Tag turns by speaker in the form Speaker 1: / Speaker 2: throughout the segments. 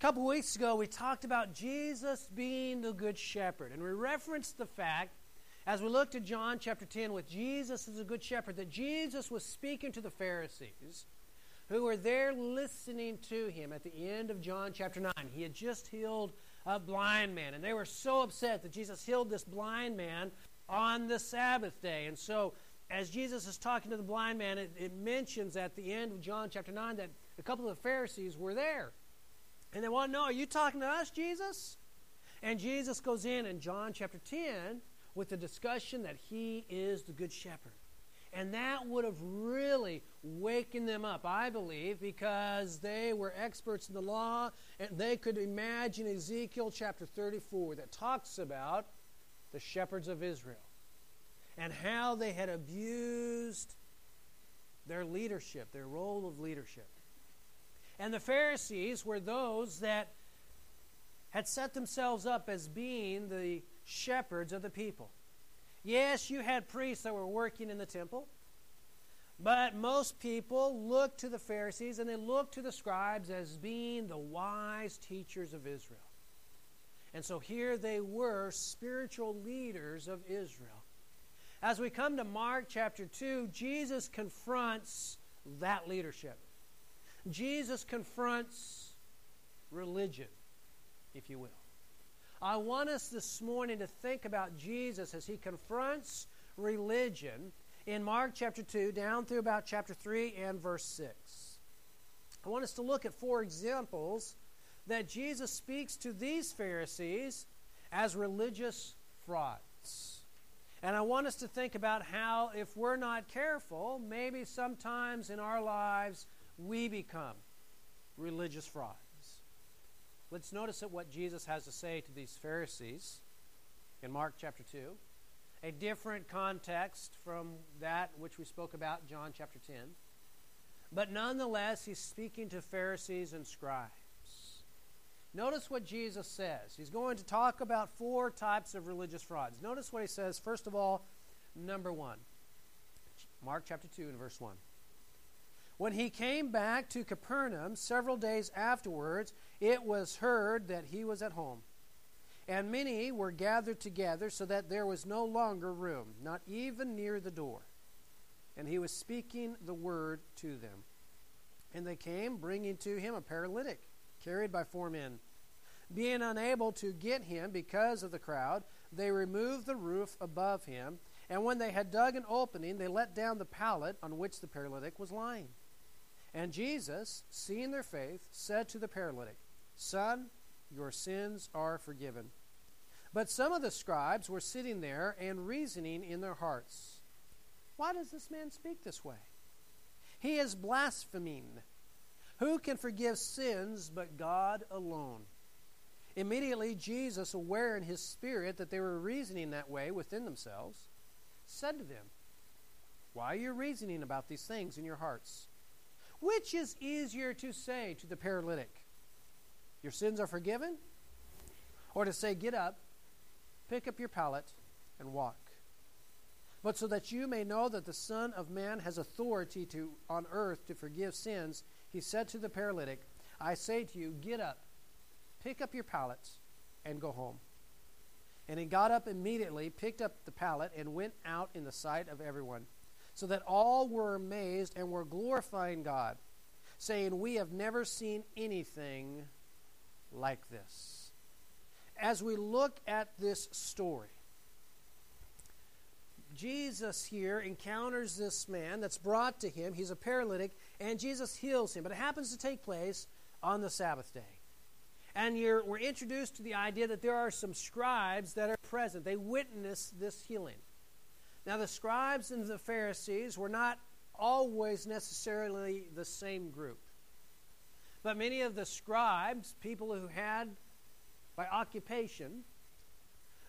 Speaker 1: A couple weeks ago, we talked about Jesus being the Good Shepherd, and we referenced the fact, as we looked at John chapter 10 with Jesus as a Good Shepherd, that Jesus was speaking to the Pharisees who were there listening to him at the end of John chapter 9. He had just healed a blind man, and they were so upset that Jesus healed this blind man on the Sabbath day. And so, as Jesus is talking to the blind man, it, it mentions at the end of John chapter 9 that a couple of the Pharisees were there. And they want to know, Are you talking to us, Jesus? And Jesus goes in in John chapter 10 with the discussion that he is the good shepherd. And that would have really wakened them up, I believe, because they were experts in the law and they could imagine Ezekiel chapter 34 that talks about the shepherds of Israel and how they had abused their leadership, their role of leadership. And the Pharisees were those that had set themselves up as being the shepherds of the people. Yes, you had priests that were working in the temple, but most people looked to the Pharisees and they looked to the scribes as being the wise teachers of Israel. And so here they were, spiritual leaders of Israel. As we come to Mark chapter 2, Jesus confronts that leadership. Jesus confronts religion, if you will. I want us this morning to think about Jesus as he confronts religion in Mark chapter 2 down through about chapter 3 and verse 6. I want us to look at four examples that Jesus speaks to these Pharisees as religious frauds. And I want us to think about how, if we're not careful, maybe sometimes in our lives we become religious frauds. Let's notice at what Jesus has to say to these Pharisees in Mark chapter 2. A different context from that which we spoke about John chapter 10. But nonetheless, he's speaking to Pharisees and scribes. Notice what Jesus says. He's going to talk about four types of religious frauds. Notice what he says, first of all, number one. Mark chapter 2 and verse 1. When he came back to Capernaum several days afterwards, it was heard that he was at home. And many were gathered together so that there was no longer room, not even near the door. And he was speaking the word to them. And they came, bringing to him a paralytic, carried by four men. Being unable to get him because of the crowd, they removed the roof above him. And when they had dug an opening, they let down the pallet on which the paralytic was lying. And Jesus, seeing their faith, said to the paralytic, Son, your sins are forgiven. But some of the scribes were sitting there and reasoning in their hearts, Why does this man speak this way? He is blaspheming. Who can forgive sins but God alone? Immediately, Jesus, aware in his spirit that they were reasoning that way within themselves, said to them, Why are you reasoning about these things in your hearts? Which is easier to say to the paralytic, Your sins are forgiven? Or to say, Get up, pick up your pallet, and walk? But so that you may know that the Son of Man has authority to, on earth to forgive sins, he said to the paralytic, I say to you, Get up, pick up your pallet, and go home. And he got up immediately, picked up the pallet, and went out in the sight of everyone so that all were amazed and were glorifying God, saying, We have never seen anything like this. As we look at this story, Jesus here encounters this man that's brought to him. He's a paralytic, and Jesus heals him. But it happens to take place on the Sabbath day. And we're introduced to the idea that there are some scribes that are present. They witness this healing. Now, the scribes and the Pharisees were not always necessarily the same group. But many of the scribes, people who had, by occupation,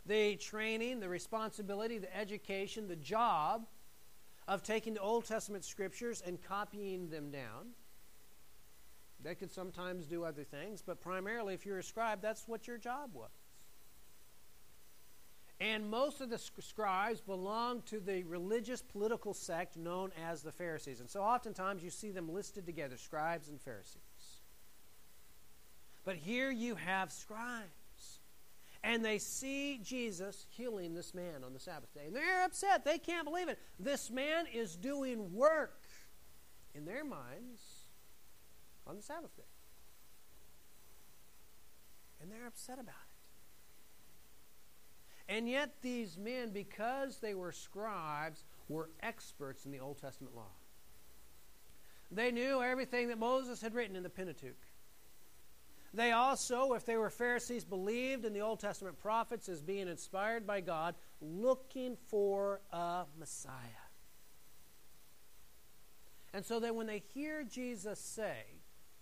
Speaker 1: the training, the responsibility, the education, the job of taking the Old Testament scriptures and copying them down. They could sometimes do other things, but primarily, if you're a scribe, that's what your job was. And most of the scribes belonged to the religious political sect known as the Pharisees. And so oftentimes you see them listed together, scribes and Pharisees. But here you have scribes. And they see Jesus healing this man on the Sabbath day. And they're upset. They can't believe it. This man is doing work in their minds on the Sabbath day. And they're upset about it. And yet, these men, because they were scribes, were experts in the Old Testament law. They knew everything that Moses had written in the Pentateuch. They also, if they were Pharisees, believed in the Old Testament prophets as being inspired by God, looking for a Messiah. And so that when they hear Jesus say,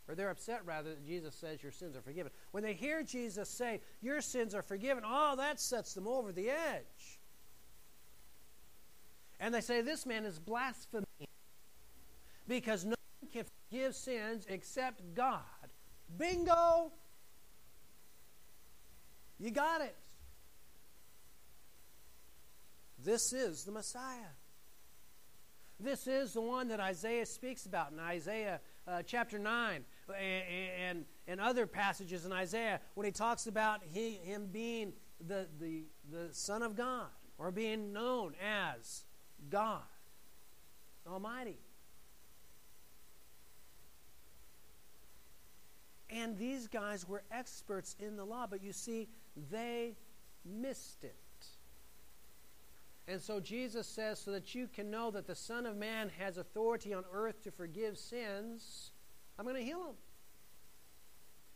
Speaker 1: or they're upset rather that Jesus says your sins are forgiven. When they hear Jesus say your sins are forgiven, oh, that sets them over the edge. And they say this man is blaspheming because no one can forgive sins except God. Bingo! You got it. This is the Messiah. This is the one that Isaiah speaks about in Isaiah uh, chapter 9 and, and, other passages in Isaiah when he talks about he, him being the, the, the Son of God or being known as God Almighty. And these guys were experts in the law, but you see, they missed it. And so Jesus says, so that you can know that the Son of Man has authority on earth to forgive sins, I'm going to heal him.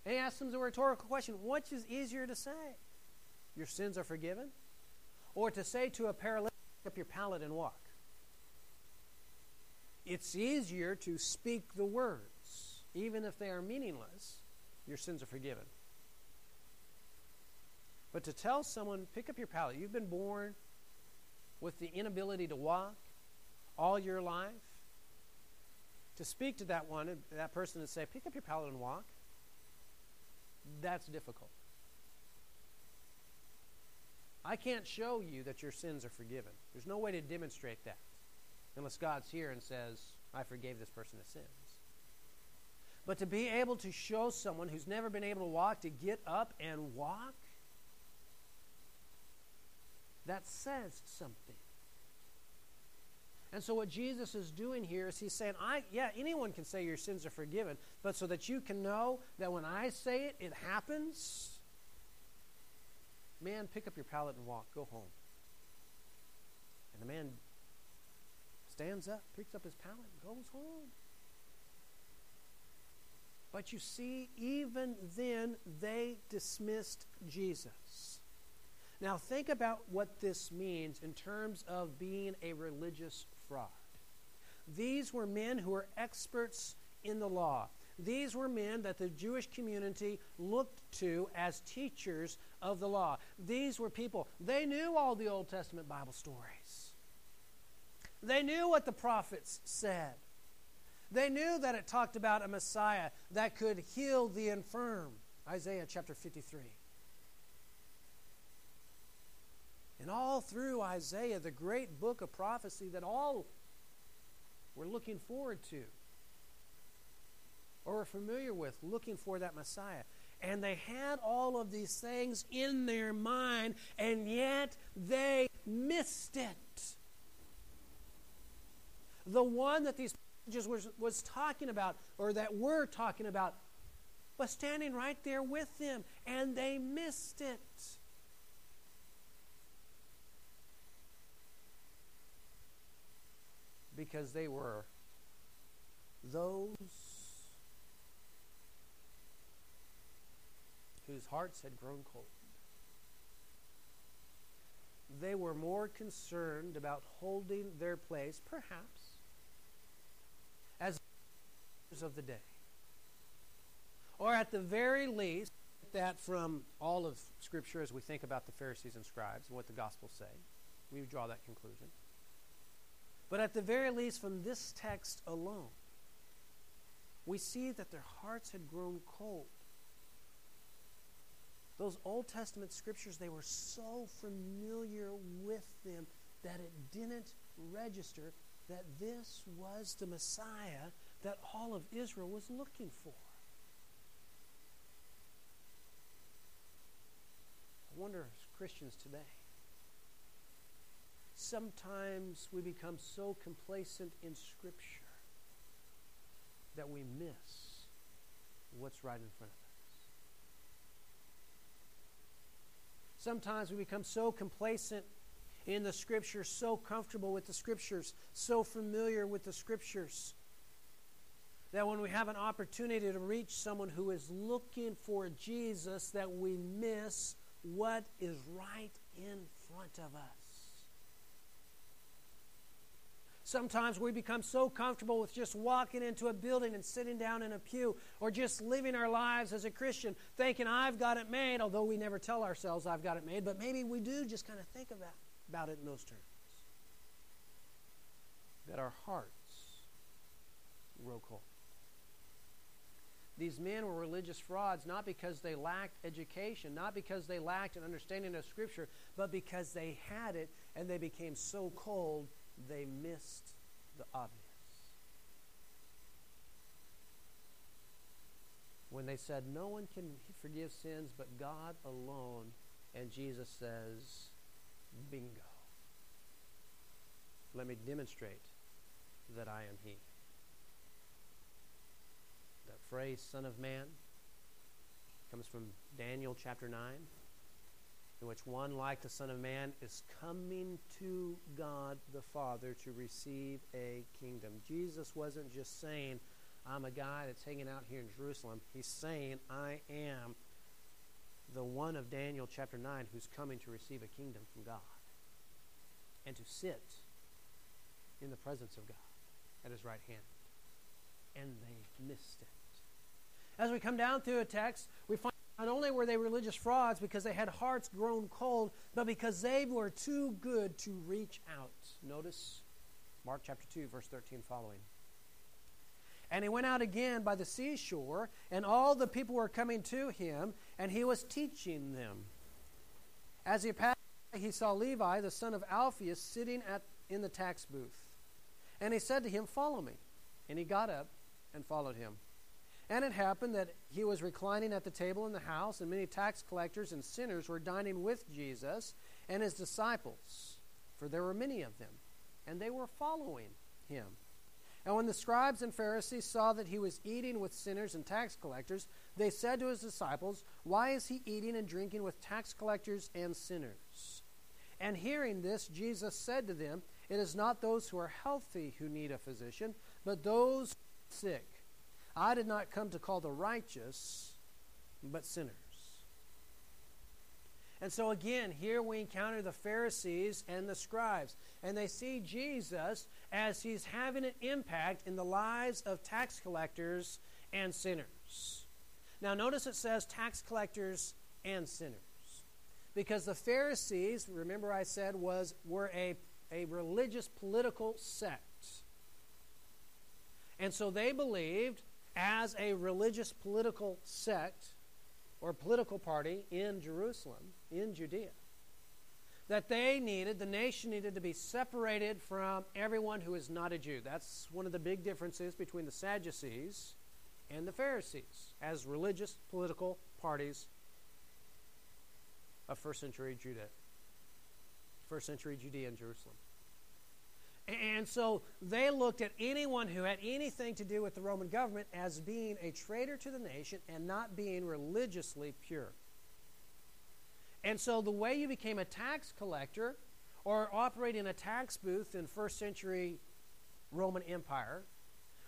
Speaker 1: And he asks him the rhetorical question which is easier to say? Your sins are forgiven? Or to say to a paralytic, pick up your pallet and walk? It's easier to speak the words, even if they are meaningless, your sins are forgiven. But to tell someone, pick up your pallet, you've been born with the inability to walk all your life, to speak to that one, that person and say, pick up your pallet and walk, that's difficult. I can't show you that your sins are forgiven. There's no way to demonstrate that unless God's here and says, I forgave this person his sins. But to be able to show someone who's never been able to walk to get up and walk, that says something. And so what Jesus is doing here is he's saying, I yeah, anyone can say your sins are forgiven, but so that you can know that when I say it, it happens. Man, pick up your pallet and walk. Go home. And the man stands up, picks up his pallet, and goes home. But you see, even then, they dismissed Jesus. Now, think about what this means in terms of being a religious fraud. These were men who were experts in the law. These were men that the Jewish community looked to as teachers of the law. These were people, they knew all the Old Testament Bible stories. They knew what the prophets said. They knew that it talked about a Messiah that could heal the infirm. Isaiah chapter 53. And all through Isaiah, the great book of prophecy that all were looking forward to or were familiar with, looking for that Messiah. And they had all of these things in their mind, and yet they missed it. The one that these passages was, was talking about, or that we're talking about, was standing right there with them, and they missed it. Because they were those whose hearts had grown cold. They were more concerned about holding their place, perhaps, as of the day. Or at the very least, that from all of Scripture as we think about the Pharisees and scribes and what the Gospels say, we draw that conclusion. But at the very least, from this text alone, we see that their hearts had grown cold. Those Old Testament scriptures, they were so familiar with them that it didn't register that this was the Messiah that all of Israel was looking for. I wonder if Christians today Sometimes we become so complacent in Scripture that we miss what's right in front of us. Sometimes we become so complacent in the Scriptures, so comfortable with the Scriptures, so familiar with the Scriptures, that when we have an opportunity to reach someone who is looking for Jesus, that we miss what is right in front of us. Sometimes we become so comfortable with just walking into a building and sitting down in a pew or just living our lives as a Christian thinking, I've got it made, although we never tell ourselves I've got it made, but maybe we do just kind of think that, about it in those terms. That our hearts grow cold. These men were religious frauds not because they lacked education, not because they lacked an understanding of Scripture, but because they had it and they became so cold they missed the obvious. When they said, No one can forgive sins but God alone, and Jesus says, Bingo. Let me demonstrate that I am He. That phrase, Son of Man, comes from Daniel chapter 9 in which one, like the Son of Man, is coming to God the Father to receive a kingdom. Jesus wasn't just saying, I'm a guy that's hanging out here in Jerusalem. He's saying, I am the one of Daniel chapter 9 who's coming to receive a kingdom from God and to sit in the presence of God at his right hand. And they missed it. As we come down through a text, we find not only were they religious frauds because they had hearts grown cold, but because they were too good to reach out. Notice Mark chapter 2, verse 13 following. And he went out again by the seashore, and all the people were coming to him, and he was teaching them. As he passed, he saw Levi, the son of Alphaeus, sitting at, in the tax booth. And he said to him, Follow me. And he got up and followed him. And it happened that he was reclining at the table in the house, and many tax collectors and sinners were dining with Jesus and his disciples, for there were many of them, and they were following him. And when the scribes and Pharisees saw that he was eating with sinners and tax collectors, they said to his disciples, Why is he eating and drinking with tax collectors and sinners? And hearing this, Jesus said to them, It is not those who are healthy who need a physician, but those sick. I did not come to call the righteous, but sinners. And so again, here we encounter the Pharisees and the scribes, and they see Jesus as he's having an impact in the lives of tax collectors and sinners. Now, notice it says tax collectors and sinners. Because the Pharisees, remember I said, was were a, a religious political sect. And so they believed as a religious political sect or political party in Jerusalem, in Judea. That they needed, the nation needed to be separated from everyone who is not a Jew. That's one of the big differences between the Sadducees and the Pharisees as religious political parties of first century Judah, first century Judea and Jerusalem. And so they looked at anyone who had anything to do with the Roman government as being a traitor to the nation and not being religiously pure. And so the way you became a tax collector or operating a tax booth in first century Roman Empire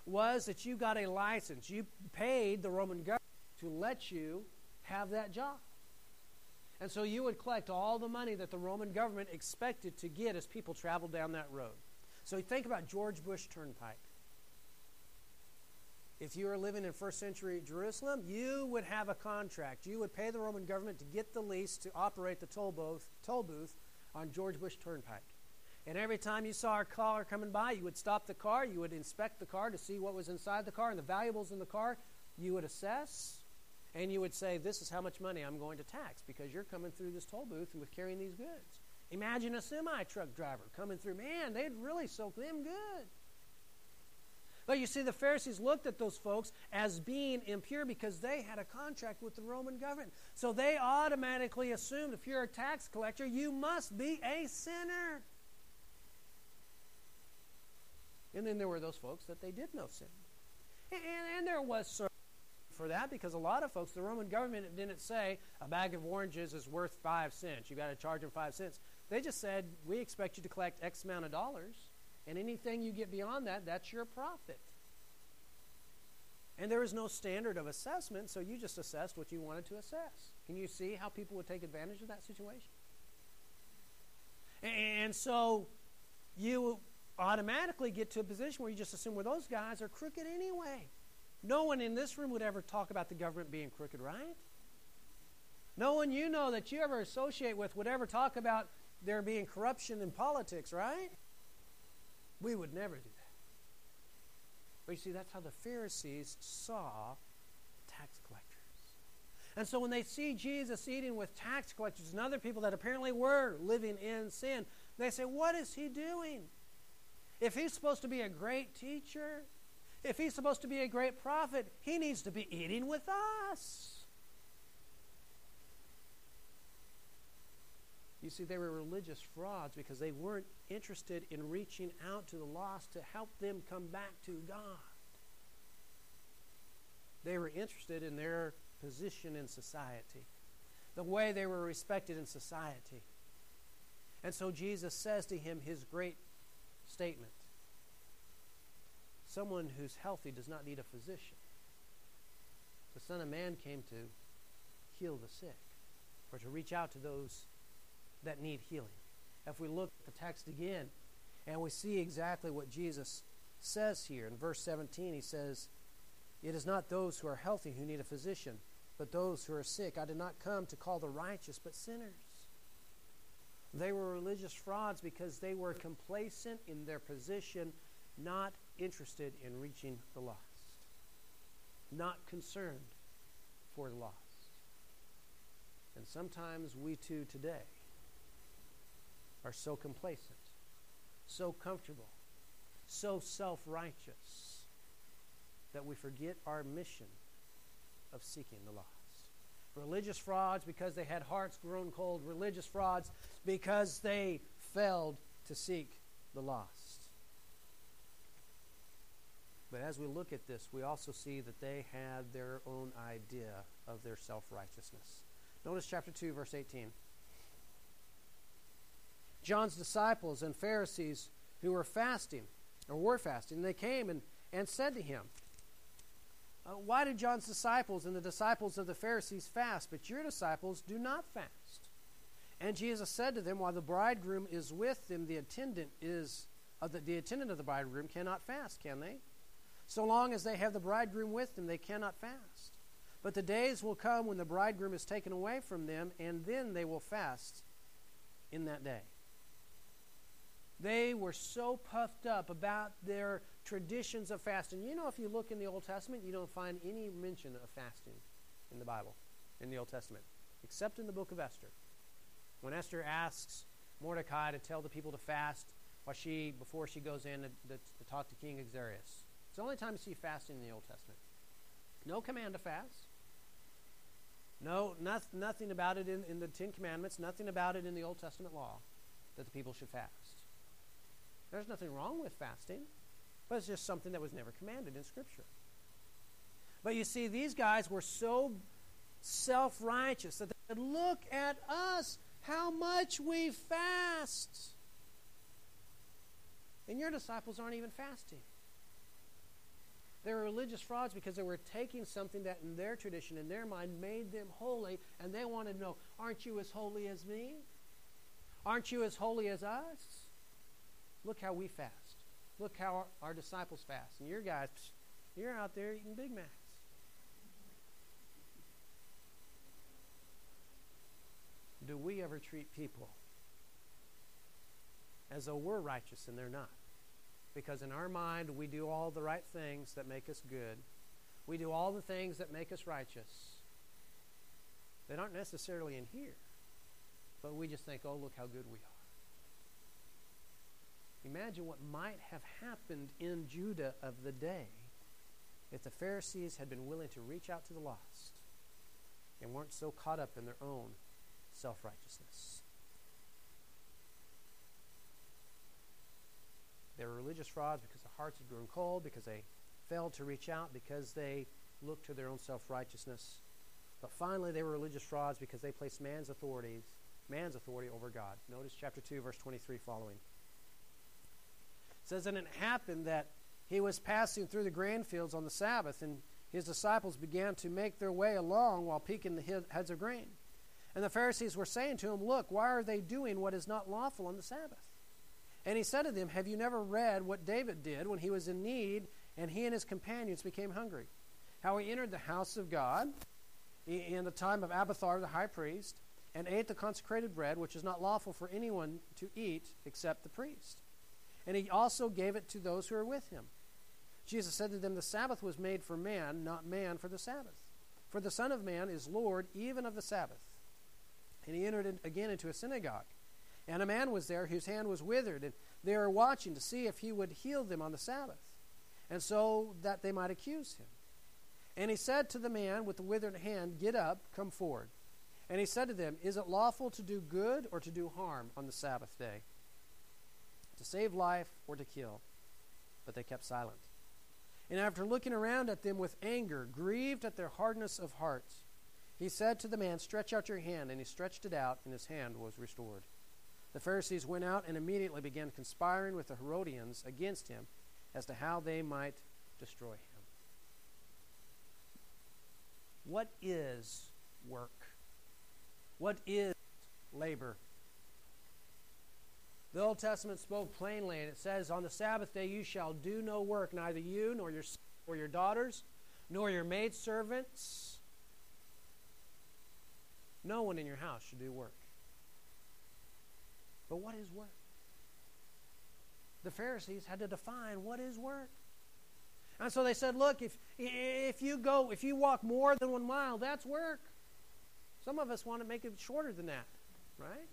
Speaker 1: was that you got a license. You paid the Roman government to let you have that job. And so you would collect all the money that the Roman government expected to get as people traveled down that road. So think about George Bush Turnpike. If you were living in first century Jerusalem, you would have a contract. You would pay the Roman government to get the lease to operate the toll booth, toll booth on George Bush Turnpike. And every time you saw a car coming by, you would stop the car, you would inspect the car to see what was inside the car and the valuables in the car. You would assess, and you would say, This is how much money I'm going to tax because you're coming through this toll booth and with carrying these goods. Imagine a semi truck driver coming through. Man, they'd really soak them good. But you see, the Pharisees looked at those folks as being impure because they had a contract with the Roman government. So they automatically assumed if you're a tax collector, you must be a sinner. And then there were those folks that they did know sin. And, and there was some for that because a lot of folks, the Roman government didn't say a bag of oranges is worth five cents. You've got to charge them five cents. They just said, we expect you to collect X amount of dollars, and anything you get beyond that, that's your profit. And there is no standard of assessment, so you just assessed what you wanted to assess. Can you see how people would take advantage of that situation? And so you automatically get to a position where you just assume, well, those guys are crooked anyway. No one in this room would ever talk about the government being crooked, right? No one you know that you ever associate with would ever talk about there being corruption in politics, right? We would never do that. But you see, that's how the Pharisees saw tax collectors. And so when they see Jesus eating with tax collectors and other people that apparently were living in sin, they say, What is he doing? If he's supposed to be a great teacher, if he's supposed to be a great prophet, he needs to be eating with us. You see, they were religious frauds because they weren't interested in reaching out to the lost to help them come back to God. They were interested in their position in society, the way they were respected in society. And so Jesus says to him his great statement Someone who's healthy does not need a physician. The Son of Man came to heal the sick or to reach out to those that need healing. If we look at the text again and we see exactly what Jesus says here in verse 17, he says, It is not those who are healthy who need a physician, but those who are sick. I did not come to call the righteous, but sinners. They were religious frauds because they were complacent in their position, not interested in reaching the lost, not concerned for the lost. And sometimes we too today are so complacent, so comfortable, so self righteous that we forget our mission of seeking the lost. Religious frauds because they had hearts grown cold, religious frauds because they failed to seek the lost. But as we look at this, we also see that they had their own idea of their self righteousness. Notice chapter 2, verse 18. John's disciples and Pharisees who were fasting, or were fasting, they came and, and said to him, uh, Why did John's disciples and the disciples of the Pharisees fast, but your disciples do not fast? And Jesus said to them, While the bridegroom is with them, the attendant is uh, the, the attendant of the bridegroom cannot fast, can they? So long as they have the bridegroom with them, they cannot fast. But the days will come when the bridegroom is taken away from them, and then they will fast in that day. They were so puffed up about their traditions of fasting. You know, if you look in the Old Testament, you don't find any mention of fasting in the Bible, in the Old Testament, except in the book of Esther. When Esther asks Mordecai to tell the people to fast while she, before she goes in to, to, to talk to King Xerxes. It's the only time you see fasting in the Old Testament. No command to fast. No, not, nothing about it in, in the Ten Commandments, nothing about it in the Old Testament law that the people should fast. There's nothing wrong with fasting, but it's just something that was never commanded in Scripture. But you see, these guys were so self righteous that they said, Look at us, how much we fast. And your disciples aren't even fasting. They were religious frauds because they were taking something that in their tradition, in their mind, made them holy, and they wanted to know, aren't you as holy as me? Aren't you as holy as us? Look how we fast. Look how our, our disciples fast. And your guys, you're out there eating Big Macs. Do we ever treat people as though we're righteous and they're not? Because in our mind, we do all the right things that make us good. We do all the things that make us righteous. They aren't necessarily in here. But we just think, oh, look how good we are. Imagine what might have happened in Judah of the day if the Pharisees had been willing to reach out to the lost and weren't so caught up in their own self righteousness. They were religious frauds because their hearts had grown cold, because they failed to reach out, because they looked to their own self righteousness. But finally, they were religious frauds because they placed man's authorities, man's authority over God. Notice chapter 2, verse 23 following. Says, And it happened that he was passing through the grain fields on the Sabbath, and his disciples began to make their way along while picking the heads of grain. And the Pharisees were saying to him, Look, why are they doing what is not lawful on the Sabbath? And he said to them, Have you never read what David did when he was in need and he and his companions became hungry? How he entered the house of God in the time of Abiathar the high priest and ate the consecrated bread, which is not lawful for anyone to eat except the priest. And he also gave it to those who were with him. Jesus said to them, The Sabbath was made for man, not man for the Sabbath. For the Son of Man is Lord even of the Sabbath. And he entered again into a synagogue and a man was there whose hand was withered, and they were watching to see if he would heal them on the Sabbath, and so that they might accuse him. And he said to the man with the withered hand, Get up, come forward. And he said to them, Is it lawful to do good or to do harm on the Sabbath day? To save life or to kill? But they kept silent. And after looking around at them with anger, grieved at their hardness of heart, he said to the man, Stretch out your hand. And he stretched it out, and his hand was restored. The Pharisees went out and immediately began conspiring with the Herodians against him as to how they might destroy him. What is work? What is labor? The Old Testament spoke plainly, and it says, On the Sabbath day you shall do no work, neither you, nor your, or your daughters, nor your maidservants. No one in your house should do work. But what is work? The Pharisees had to define what is work. And so they said, look, if, if you go, if you walk more than one mile, that's work. Some of us want to make it shorter than that, right?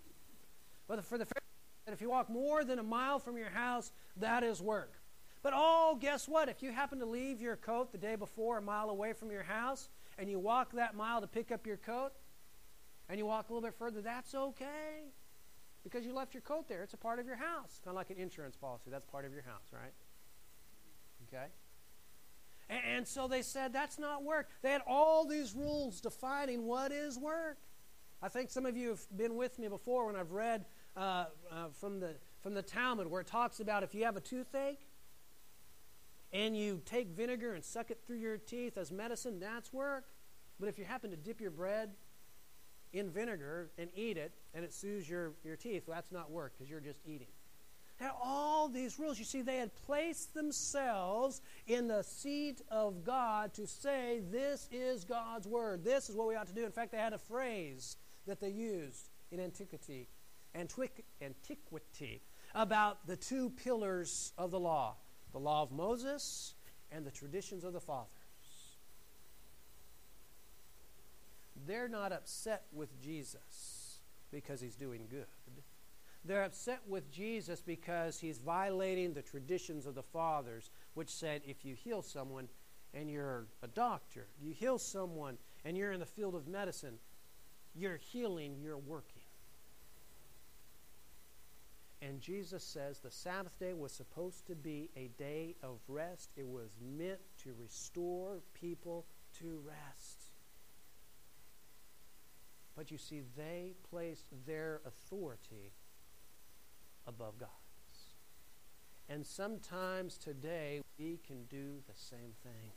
Speaker 1: But for the Pharisees, if you walk more than a mile from your house, that is work. But oh, guess what? If you happen to leave your coat the day before a mile away from your house, and you walk that mile to pick up your coat, and you walk a little bit further, that's okay because you left your coat there. It's a part of your house. Kind of like an insurance policy. That's part of your house, right? Okay? And, and so they said that's not work. They had all these rules defining what is work. I think some of you have been with me before when I've read uh, uh, from, the, from the Talmud where it talks about if you have a toothache and you take vinegar and suck it through your teeth as medicine, that's work. But if you happen to dip your bread in vinegar and eat it and it soothes your, your teeth, well, that's not work because you're just eating. Now, all these rules. You see, they had placed themselves in the seat of God to say, This is God's word. This is what we ought to do. In fact, they had a phrase that they used in antiquity, antiquity about the two pillars of the law the law of Moses and the traditions of the fathers. they're not upset with Jesus because he's doing good. They're upset with Jesus because he's violating the traditions of the fathers, which said if you heal someone and you're a doctor, you heal someone and you're in the field of medicine, you're healing, you're working. And Jesus says the Sabbath day was supposed to be a day of rest. It was meant to restore people to rest. But you see, they placed their authority above God's. And sometimes today we can do the same thing.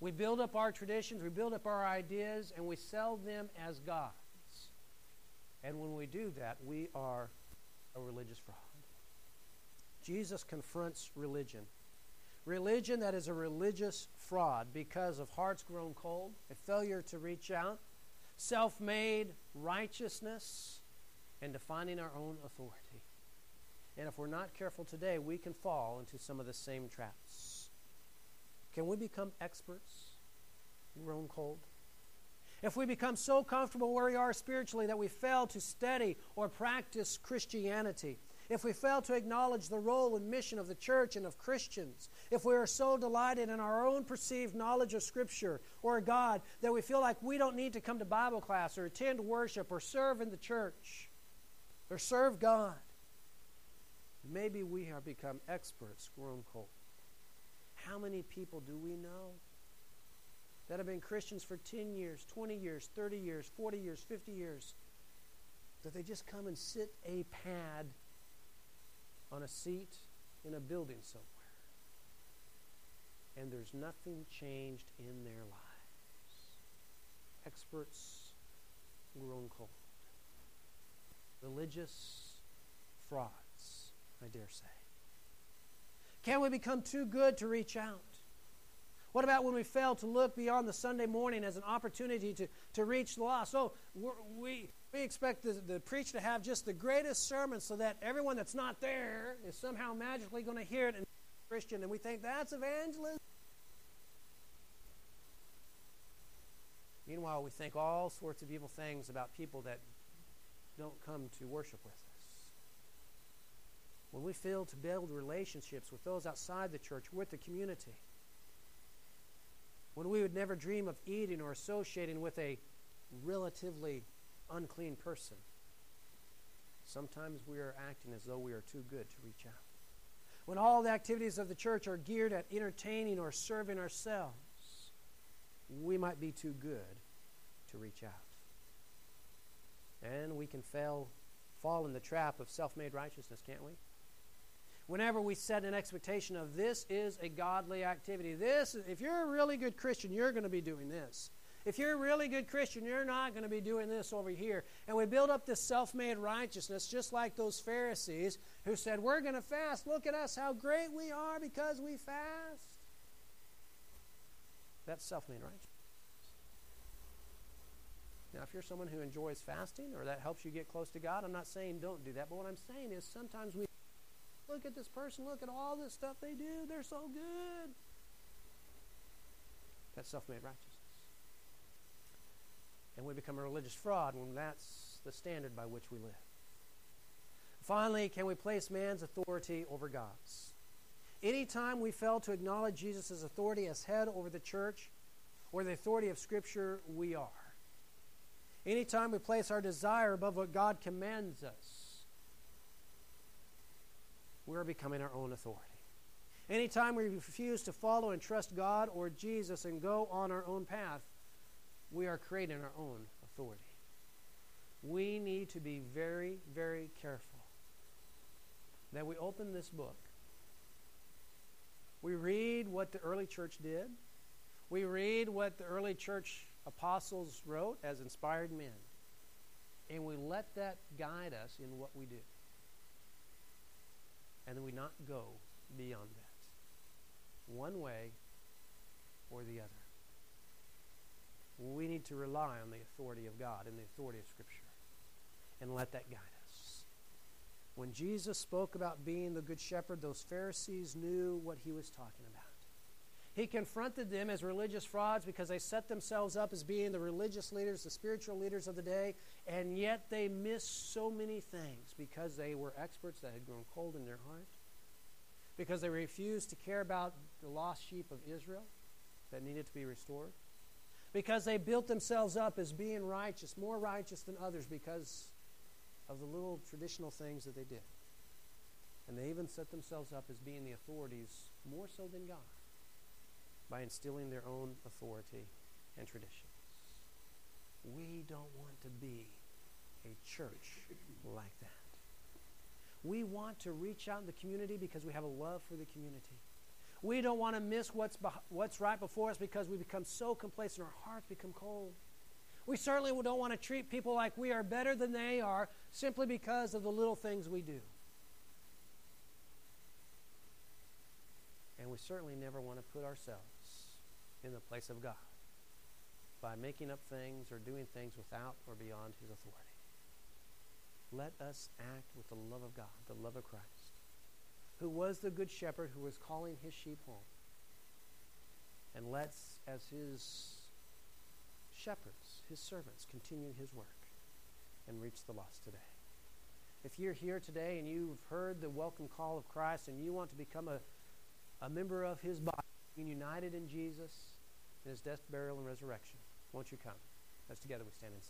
Speaker 1: We build up our traditions, we build up our ideas, and we sell them as gods. And when we do that, we are a religious fraud. Jesus confronts religion. Religion that is a religious fraud because of hearts grown cold, a failure to reach out, self made righteousness, and defining our own authority. And if we're not careful today, we can fall into some of the same traps. Can we become experts grown cold? If we become so comfortable where we are spiritually that we fail to study or practice Christianity, if we fail to acknowledge the role and mission of the church and of Christians, if we are so delighted in our own perceived knowledge of Scripture or God that we feel like we don't need to come to Bible class or attend worship or serve in the church or serve God, maybe we have become experts grown cold. How many people do we know that have been Christians for 10 years, 20 years, 30 years, 40 years, 50 years? that they just come and sit a pad on a seat in a building somewhere. And there's nothing changed in their lives. Experts grown cold. Religious frauds, I dare say. Can we become too good to reach out? What about when we fail to look beyond the Sunday morning as an opportunity to, to reach the lost? So we, we expect the, the preacher to have just the greatest sermon so that everyone that's not there is somehow magically going to hear it and be Christian, and we think that's evangelism. Meanwhile, we think all sorts of evil things about people that don't come to worship with us. When we fail to build relationships with those outside the church, with the community, when we would never dream of eating or associating with a relatively unclean person, sometimes we are acting as though we are too good to reach out. When all the activities of the church are geared at entertaining or serving ourselves, we might be too good to reach out. And we can fail, fall in the trap of self made righteousness, can't we? Whenever we set an expectation of this is a godly activity. This, if you're a really good Christian, you're going to be doing this. If you're a really good Christian, you're not going to be doing this over here. And we build up this self made righteousness, just like those Pharisees who said, We're going to fast. Look at us, how great we are because we fast. That's self made righteousness. Now, if you're someone who enjoys fasting or that helps you get close to God, I'm not saying don't do that. But what I'm saying is sometimes we Look at this person. Look at all this stuff they do. They're so good. That's self made righteousness. And we become a religious fraud when that's the standard by which we live. Finally, can we place man's authority over God's? Anytime we fail to acknowledge Jesus' authority as head over the church or the authority of Scripture, we are. Anytime we place our desire above what God commands us, we're becoming our own authority. Anytime we refuse to follow and trust God or Jesus and go on our own path, we are creating our own authority. We need to be very, very careful that we open this book. We read what the early church did. We read what the early church apostles wrote as inspired men. And we let that guide us in what we do and then we not go beyond that. One way or the other. We need to rely on the authority of God and the authority of Scripture and let that guide us. When Jesus spoke about being the Good Shepherd, those Pharisees knew what he was talking about. He confronted them as religious frauds because they set themselves up as being the religious leaders, the spiritual leaders of the day, and yet they missed so many things because they were experts that had grown cold in their heart, because they refused to care about the lost sheep of Israel that needed to be restored, because they built themselves up as being righteous, more righteous than others because of the little traditional things that they did. And they even set themselves up as being the authorities more so than God by instilling their own authority and traditions. We don't want to be a church like that. We want to reach out in the community because we have a love for the community. We don't want to miss what's, beh- what's right before us because we become so complacent, our hearts become cold. We certainly don't want to treat people like we are better than they are simply because of the little things we do. And we certainly never want to put ourselves in the place of God by making up things or doing things without or beyond His authority. Let us act with the love of God, the love of Christ, who was the good shepherd who was calling his sheep home. And let's, as his shepherds, his servants, continue his work and reach the lost today. If you're here today and you've heard the welcome call of Christ and you want to become a, a member of his body, being united in Jesus in his death, burial, and resurrection, won't you come? As together we stand and sing.